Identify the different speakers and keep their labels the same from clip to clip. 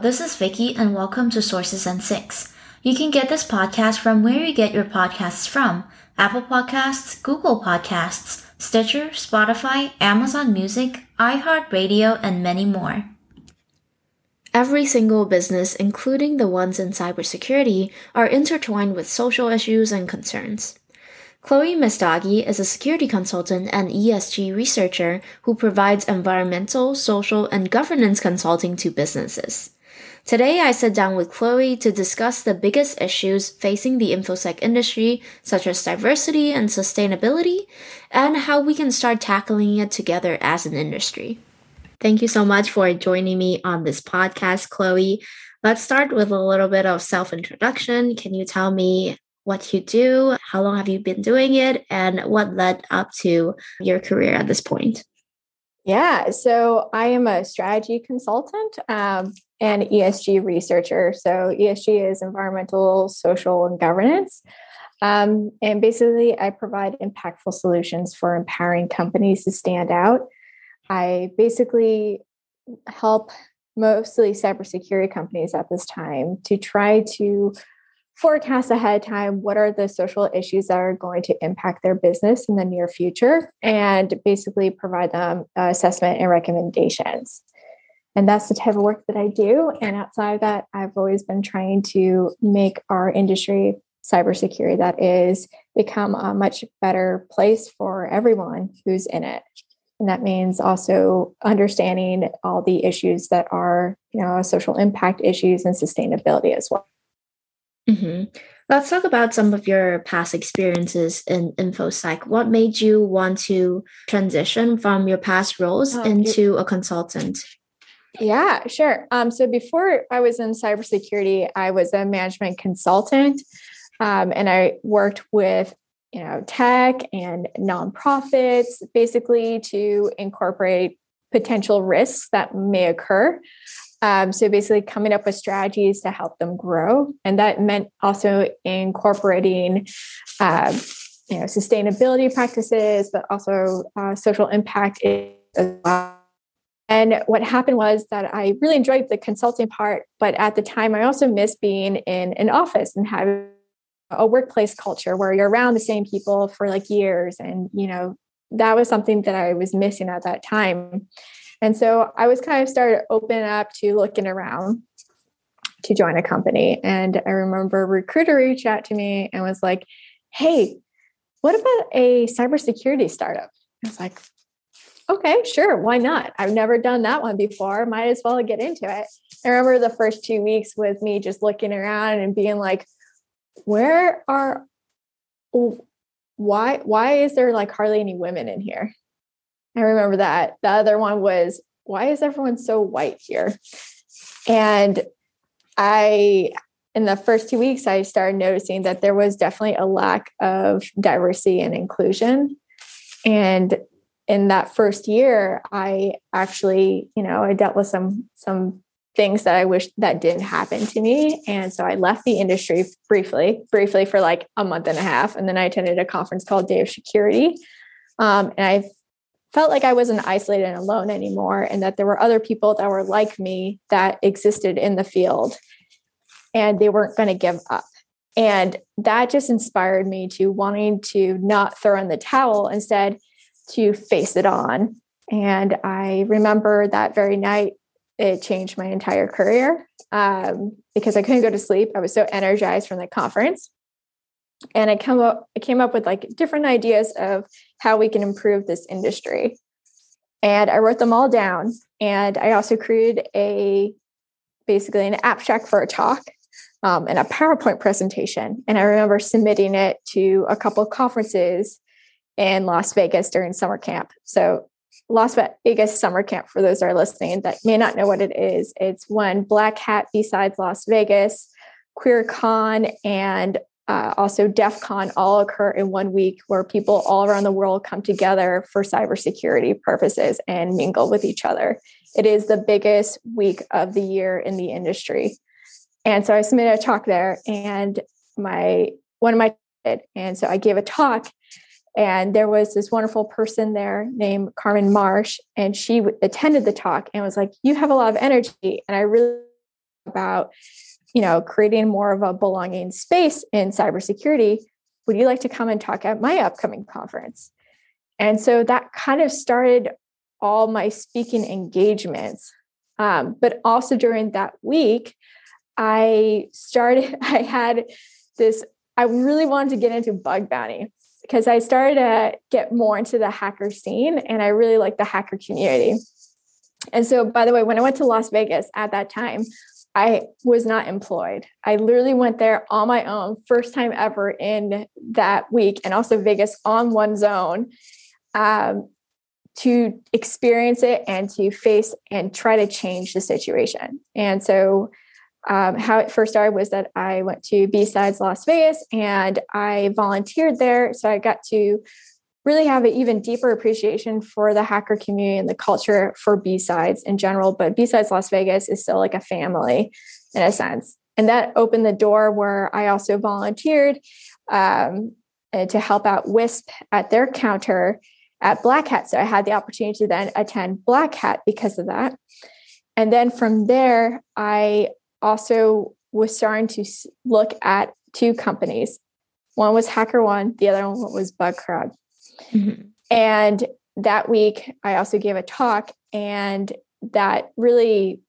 Speaker 1: This is Vicky, and welcome to Sources and Six. You can get this podcast from where you get your podcasts from Apple Podcasts, Google Podcasts, Stitcher, Spotify, Amazon Music, iHeartRadio, and many more. Every single business, including the ones in cybersecurity, are intertwined with social issues and concerns. Chloe Messdaghi is a security consultant and ESG researcher who provides environmental, social, and governance consulting to businesses. Today, I sit down with Chloe to discuss the biggest issues facing the InfoSec industry, such as diversity and sustainability, and how we can start tackling it together as an industry. Thank you so much for joining me on this podcast, Chloe. Let's start with a little bit of self introduction. Can you tell me what you do, how long have you been doing it, and what led up to your career at this point?
Speaker 2: Yeah, so I am a strategy consultant um, and ESG researcher. So ESG is environmental, social, and governance. Um, and basically, I provide impactful solutions for empowering companies to stand out. I basically help mostly cybersecurity companies at this time to try to forecast ahead of time what are the social issues that are going to impact their business in the near future and basically provide them assessment and recommendations and that's the type of work that i do and outside of that i've always been trying to make our industry cybersecurity that is become a much better place for everyone who's in it and that means also understanding all the issues that are you know social impact issues and sustainability as well
Speaker 1: Mm-hmm. Let's talk about some of your past experiences in InfoSec. What made you want to transition from your past roles oh, into a consultant?
Speaker 2: Yeah, sure. Um, so before I was in cybersecurity, I was a management consultant, um, and I worked with you know tech and nonprofits, basically to incorporate potential risks that may occur um, so basically, coming up with strategies to help them grow, and that meant also incorporating, uh, you know, sustainability practices, but also uh, social impact as well. And what happened was that I really enjoyed the consulting part, but at the time, I also missed being in an office and having a workplace culture where you're around the same people for like years, and you know, that was something that I was missing at that time. And so I was kind of started to open up to looking around to join a company. And I remember a recruiter reached out to me and was like, Hey, what about a cybersecurity startup? I was like, okay, sure, why not? I've never done that one before. Might as well get into it. I remember the first two weeks with me just looking around and being like, where are why why is there like hardly any women in here? I remember that. The other one was, why is everyone so white here? And I, in the first two weeks, I started noticing that there was definitely a lack of diversity and inclusion. And in that first year, I actually, you know, I dealt with some some things that I wish that didn't happen to me. And so I left the industry briefly, briefly for like a month and a half. And then I attended a conference called Day of Shecurity. Um, and I felt like I wasn't isolated and alone anymore, and that there were other people that were like me that existed in the field and they weren't going to give up. And that just inspired me to wanting to not throw in the towel, instead, to face it on. And I remember that very night, it changed my entire career um, because I couldn't go to sleep. I was so energized from the conference and I up I came up with like different ideas of how we can improve this industry. And I wrote them all down. And I also created a basically an abstract for a talk um, and a PowerPoint presentation. And I remember submitting it to a couple of conferences in Las Vegas during summer camp. So Las Vegas summer camp, for those that are listening that may not know what it is, it's when Black Hat B-Sides Las Vegas, Queer Con, and uh, also DEF CON all occur in one week where people all around the world come together for cybersecurity purposes and mingle with each other. It is the biggest week of the year in the industry. And so I submitted a talk there and my one of my and so I gave a talk and there was this wonderful person there named Carmen Marsh and she attended the talk and was like you have a lot of energy and I really about, you know, creating more of a belonging space in cybersecurity. Would you like to come and talk at my upcoming conference? And so that kind of started all my speaking engagements. Um, but also during that week, I started, I had this, I really wanted to get into bug bounty because I started to get more into the hacker scene and I really like the hacker community. And so, by the way, when I went to Las Vegas at that time, I was not employed. I literally went there on my own, first time ever in that week, and also Vegas on one zone um, to experience it and to face and try to change the situation. And so, um, how it first started was that I went to B-Sides Las Vegas and I volunteered there. So I got to really have an even deeper appreciation for the hacker community and the culture for B-Sides in general. But B-Sides Las Vegas is still like a family in a sense. And that opened the door where I also volunteered um, to help out WISP at their counter at Black Hat. So I had the opportunity to then attend Black Hat because of that. And then from there, I also was starting to look at two companies. One was HackerOne, the other one was BugCrowd. Mm-hmm. And that week, I also gave a talk, and that really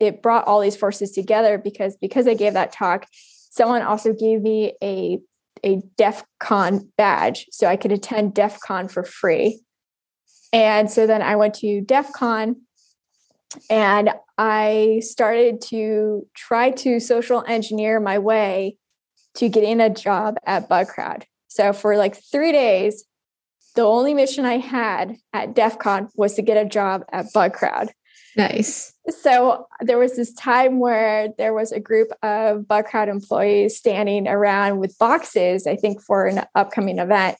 Speaker 2: it brought all these forces together because because I gave that talk, someone also gave me a a DEF CON badge, so I could attend DEF CON for free. And so then I went to DEF CON and I started to try to social engineer my way to getting a job at BugCrowd. So for like three days, the only mission I had at DEF CON was to get a job at BugCrowd.
Speaker 1: Nice.
Speaker 2: So there was this time where there was a group of BugCrowd employees standing around with boxes, I think for an upcoming event.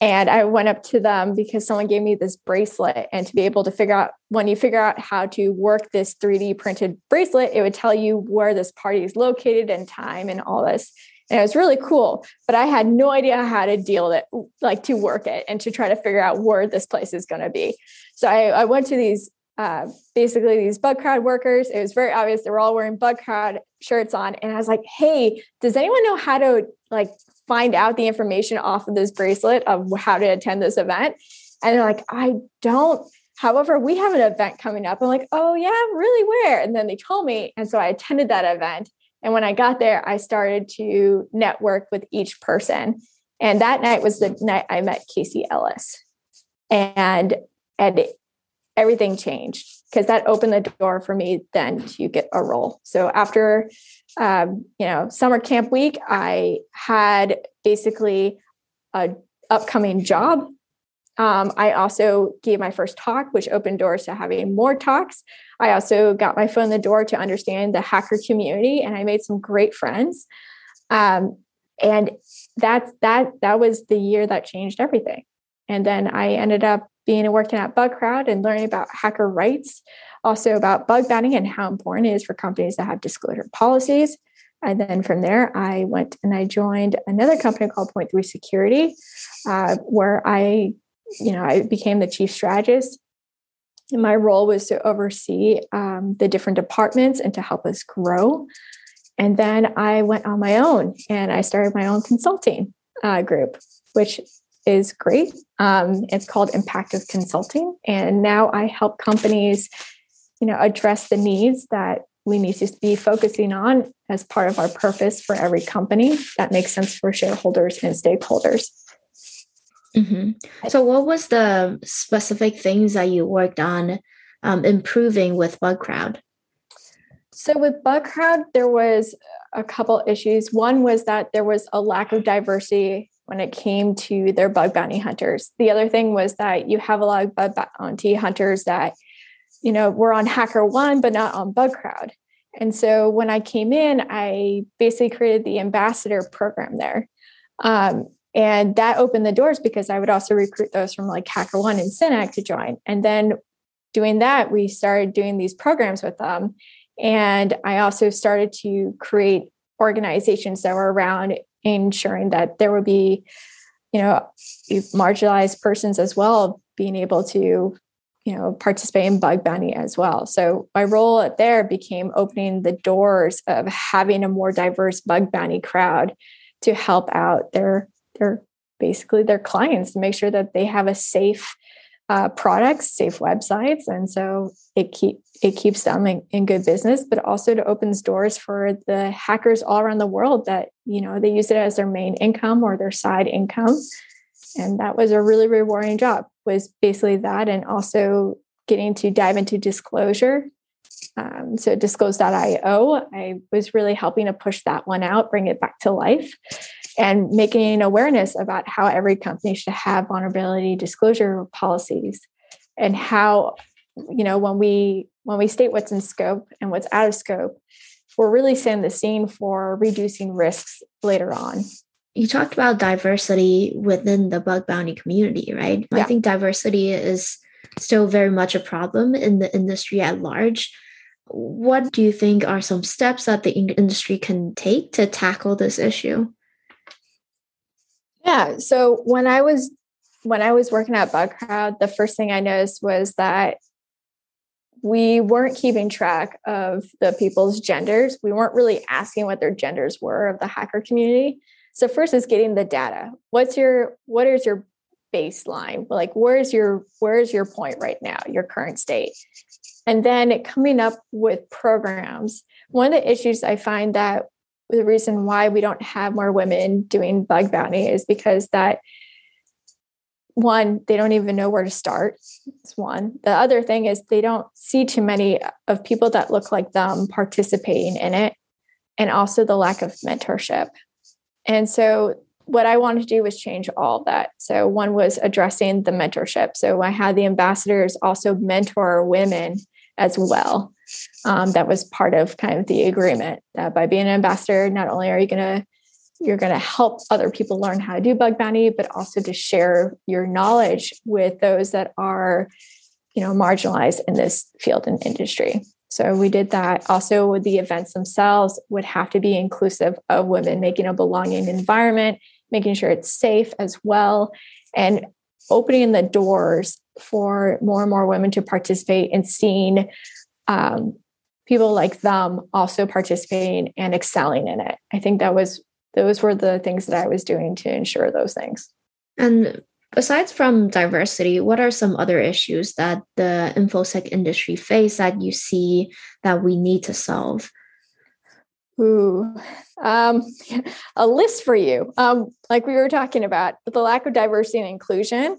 Speaker 2: And I went up to them because someone gave me this bracelet. And to be able to figure out when you figure out how to work this 3D printed bracelet, it would tell you where this party is located and time and all this. And it was really cool. But I had no idea how to deal with it, like to work it and to try to figure out where this place is going to be. So I, I went to these uh, basically these BugCrowd workers. It was very obvious they were all wearing BugCrowd shirts on. And I was like, hey, does anyone know how to like find out the information off of this bracelet of how to attend this event. And they're like, I don't. However, we have an event coming up. I'm like, oh, yeah, really? Where? And then they told me. And so I attended that event. And when I got there, I started to network with each person. And that night was the night I met Casey Ellis. And and everything changed because that opened the door for me then to get a role. So after um, you know, summer camp week, I had basically a upcoming job. Um, I also gave my first talk, which opened doors to having more talks. I also got my foot in the door to understand the hacker community, and I made some great friends. Um, and that's that that was the year that changed everything. And then I ended up being and working at BugCrowd and learning about hacker rights, also about bug bounty and how important it is for companies to have disclosure policies. And then from there, I went and I joined another company called Point Three Security, uh, where I, you know, I became the chief strategist. And my role was to oversee um, the different departments and to help us grow. And then I went on my own and I started my own consulting uh, group, which is great. Um, it's called Impactive Consulting, and now I help companies you know address the needs that we need to be focusing on as part of our purpose for every company that makes sense for shareholders and stakeholders
Speaker 1: mm-hmm. so what was the specific things that you worked on um, improving with BugCrowd
Speaker 2: so with BugCrowd there was a couple issues one was that there was a lack of diversity when it came to their bug bounty hunters the other thing was that you have a lot of bug bounty hunters that you know, were on Hacker One, but not on BugCrowd. And so when I came in, I basically created the ambassador program there. Um, and that opened the doors because I would also recruit those from like Hacker One and Synack to join. And then doing that, we started doing these programs with them. And I also started to create organizations that were around ensuring that there would be, you know, marginalized persons as well being able to you know, participate in bug bounty as well. So my role there became opening the doors of having a more diverse bug bounty crowd to help out their their basically their clients to make sure that they have a safe uh, products, safe websites, and so it keep it keeps them in, in, good business, but also it opens doors for the hackers all around the world that you know they use it as their main income or their side income, and that was a really rewarding job. Was basically that, and also getting to dive into disclosure. Um, so disclose.io, I was really helping to push that one out, bring it back to life and making awareness about how every company should have vulnerability disclosure policies and how you know when we when we state what's in scope and what's out of scope we're really setting the scene for reducing risks later on.
Speaker 1: You talked about diversity within the bug bounty community right? Yeah. i think diversity is still very much a problem in the industry at large. What do you think are some steps that the industry can take to tackle this issue
Speaker 2: yeah. So when I was when I was working at Bugcrowd, the first thing I noticed was that we weren't keeping track of the people's genders. We weren't really asking what their genders were of the hacker community. So first is getting the data. What's your what is your baseline? Like where's your where's your point right now, your current state? And then coming up with programs. One of the issues I find that the reason why we don't have more women doing bug bounty is because that one they don't even know where to start. It's one. The other thing is they don't see too many of people that look like them participating in it and also the lack of mentorship. And so what i wanted to do was change all that. So one was addressing the mentorship. So i had the ambassadors also mentor women as well um, that was part of kind of the agreement by being an ambassador, not only are you going to you're going to help other people learn how to do bug bounty, but also to share your knowledge with those that are, you know, marginalized in this field and industry. So we did that. Also, with the events themselves would have to be inclusive of women, making a belonging environment, making sure it's safe as well, and opening the doors for more and more women to participate in seeing um, people like them also participating and excelling in it. I think that was those were the things that I was doing to ensure those things.
Speaker 1: And besides from diversity, what are some other issues that the infosec industry face that you see that we need to solve?
Speaker 2: Ooh, um, a list for you. Um, like we were talking about, the lack of diversity and inclusion,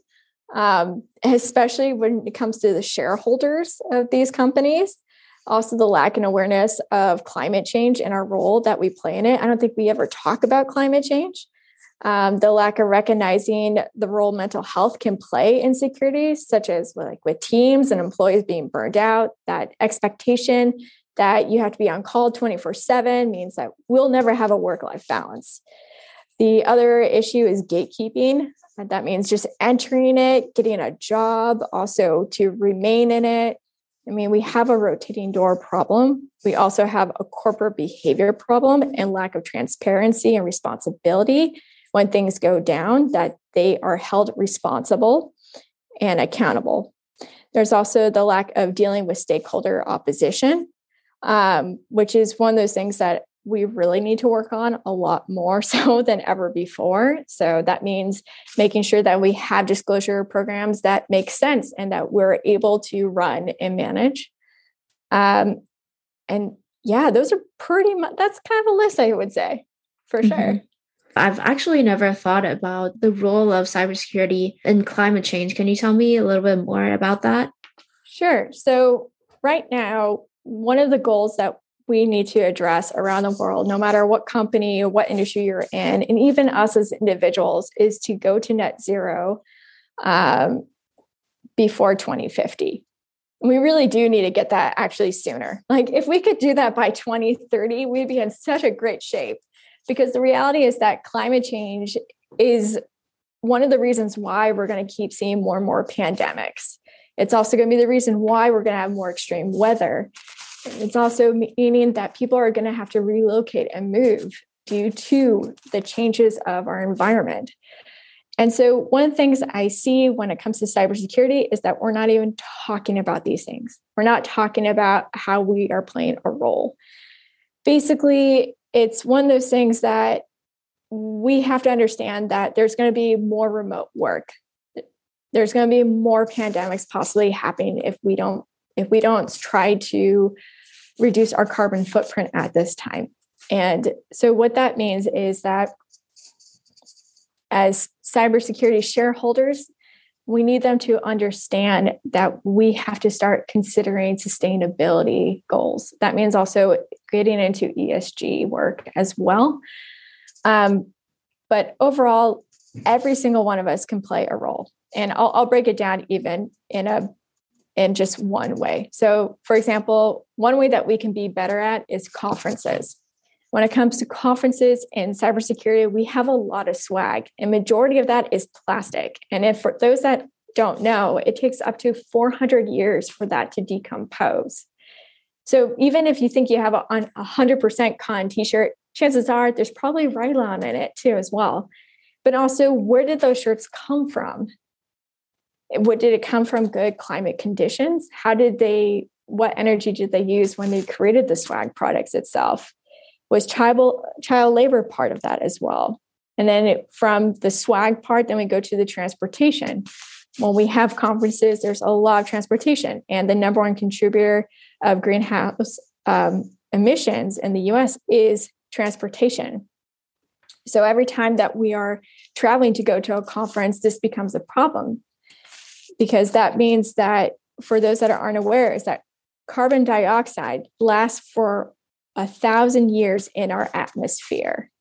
Speaker 2: um, especially when it comes to the shareholders of these companies also the lack in awareness of climate change and our role that we play in it. I don't think we ever talk about climate change. Um, the lack of recognizing the role mental health can play in security, such as like with teams and employees being burned out, that expectation that you have to be on call 24 7 means that we'll never have a work life balance. The other issue is gatekeeping. That means just entering it, getting a job, also to remain in it, I mean, we have a rotating door problem. We also have a corporate behavior problem and lack of transparency and responsibility when things go down, that they are held responsible and accountable. There's also the lack of dealing with stakeholder opposition, um, which is one of those things that we really need to work on a lot more so than ever before. So that means making sure that we have disclosure programs that make sense and that we're able to run and manage. Um, and yeah, those are pretty much that's kind of a list, I would say, for mm-hmm. sure.
Speaker 1: I've actually never thought about the role of cybersecurity in climate change. Can you tell me a little bit more about that?
Speaker 2: Sure. So, right now, one of the goals that we need to address around the world, no matter what company what industry you're in, and even us as individuals, is to go to net zero um, before 2050. We really do need to get that actually sooner. Like, if we could do that by 2030, we'd be in such a great shape. Because the reality is that climate change is one of the reasons why we're going to keep seeing more and more pandemics. It's also going to be the reason why we're going to have more extreme weather. It's also meaning that people are going to have to relocate and move due to the changes of our environment. And so, one of the things I see when it comes to cybersecurity is that we're not even talking about these things. We're not talking about how we are playing a role. Basically, it's one of those things that we have to understand that there's going to be more remote work. There's going to be more pandemics possibly happening if we don't if we don't try to reduce our carbon footprint at this time. And so what that means is that as cybersecurity shareholders, we need them to understand that we have to start considering sustainability goals. That means also getting into ESG work as well. Um, but overall, every single one of us can play a role. And I'll, I'll break it down even in a in just one way. So, for example, one way that we can be better at is conferences. When it comes to conferences in cybersecurity, we have a lot of swag, and majority of that is plastic. And if for those that don't know, it takes up to 400 years for that to decompose. So even if you think you have a, a 100% con t-shirt, chances are there's probably Rylon in it too as well. But also, where did those shirts come from? What did it come from? Good climate conditions? How did they? What energy did they use when they created the swag products itself? was child child labor part of that as well and then it, from the swag part then we go to the transportation when we have conferences there's a lot of transportation and the number one contributor of greenhouse um, emissions in the us is transportation so every time that we are traveling to go to a conference this becomes a problem because that means that for those that aren't aware is that carbon dioxide lasts for a thousand years in our atmosphere.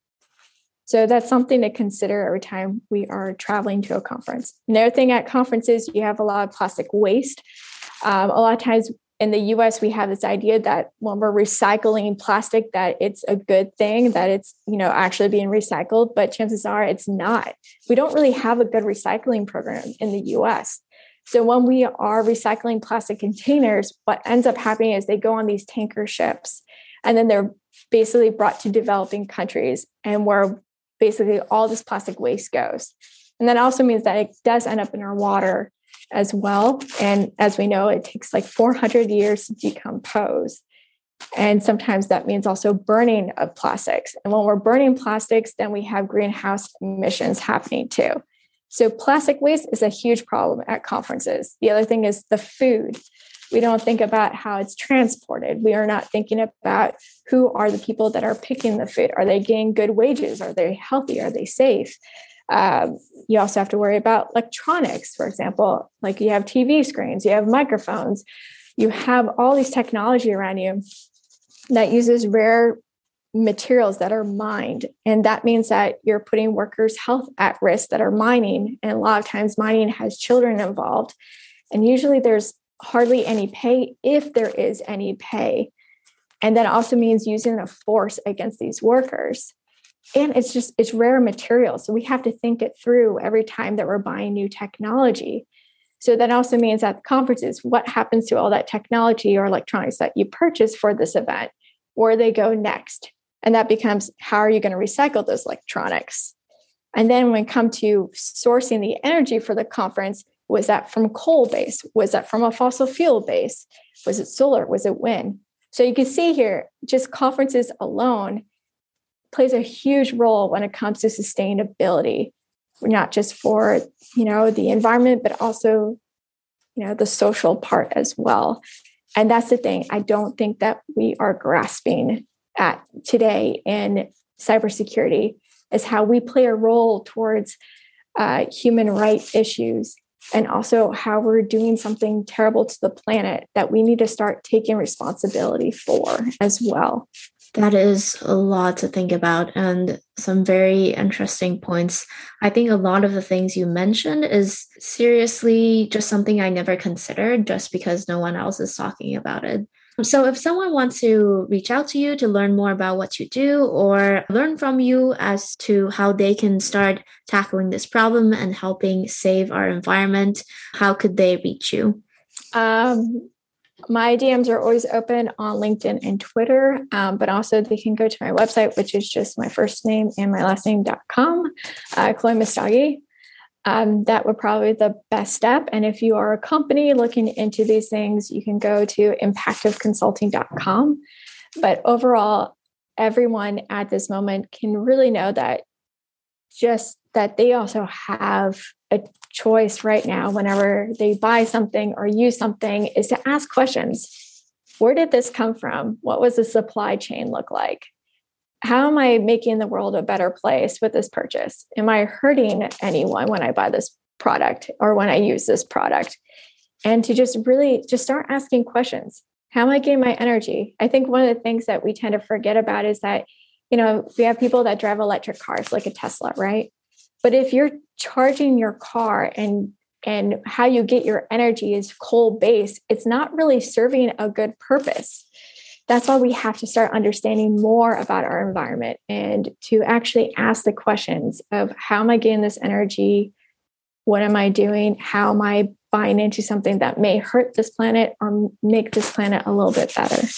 Speaker 2: So that's something to consider every time we are traveling to a conference. Another thing at conferences, you have a lot of plastic waste. Um, a lot of times in the US, we have this idea that when we're recycling plastic, that it's a good thing, that it's you know actually being recycled, but chances are it's not. We don't really have a good recycling program in the US. So when we are recycling plastic containers, what ends up happening is they go on these tanker ships and then they're basically brought to developing countries and where basically all this plastic waste goes. And that also means that it does end up in our water as well. And as we know, it takes like 400 years to decompose. And sometimes that means also burning of plastics. And when we're burning plastics, then we have greenhouse emissions happening too. So, plastic waste is a huge problem at conferences. The other thing is the food. We don't think about how it's transported. We are not thinking about who are the people that are picking the food. Are they getting good wages? Are they healthy? Are they safe? Um, you also have to worry about electronics for example. Like you have tv screens you have microphones. You have all these technology around you that uses rare materials that are mined and that means that you're putting workers health at risk that are mining and a lot of times mining has children involved and usually there's hardly any pay if there is any pay. And that also means using a force against these workers. And it's just, it's rare material. So we have to think it through every time that we're buying new technology. So that also means at conferences, what happens to all that technology or electronics that you purchase for this event? Where they go next? And that becomes how are you going to recycle those electronics? And then when it comes to sourcing the energy for the conference, was that from coal base? Was that from a fossil fuel base? Was it solar? Was it wind? So you can see here, just conferences alone plays a huge role when it comes to sustainability, not just for you know the environment, but also you know the social part as well. And that's the thing. I don't think that we are grasping at today in cybersecurity is how we play a role towards uh, human rights issues and also how we're doing something terrible to the planet that we need to start taking responsibility for as well.
Speaker 1: That is a lot to think about and some very interesting points. I think a lot of the things you mentioned is seriously just something I never considered just because no one else is talking about it. So, if someone wants to reach out to you to learn more about what you do or learn from you as to how they can start tackling this problem and helping save our environment, how could they reach you?
Speaker 2: Um, my DMs are always open on LinkedIn and Twitter, um, but also they can go to my website, which is just my first name and my last name.com, uh, Chloe Messdaghi. Um, that would probably be the best step. And if you are a company looking into these things, you can go to impactiveconsulting.com. But overall, everyone at this moment can really know that just that they also have a choice right now whenever they buy something or use something is to ask questions. Where did this come from? What was the supply chain look like? How am I making the world a better place with this purchase? Am I hurting anyone when I buy this product or when I use this product? And to just really just start asking questions. How am I getting my energy? I think one of the things that we tend to forget about is that, you know, we have people that drive electric cars like a Tesla, right? But if you're charging your car and and how you get your energy is coal based, it's not really serving a good purpose. That's why we have to start understanding more about our environment and to actually ask the questions of how am I getting this energy? What am I doing? How am I buying into something that may hurt this planet or make this planet a little bit better?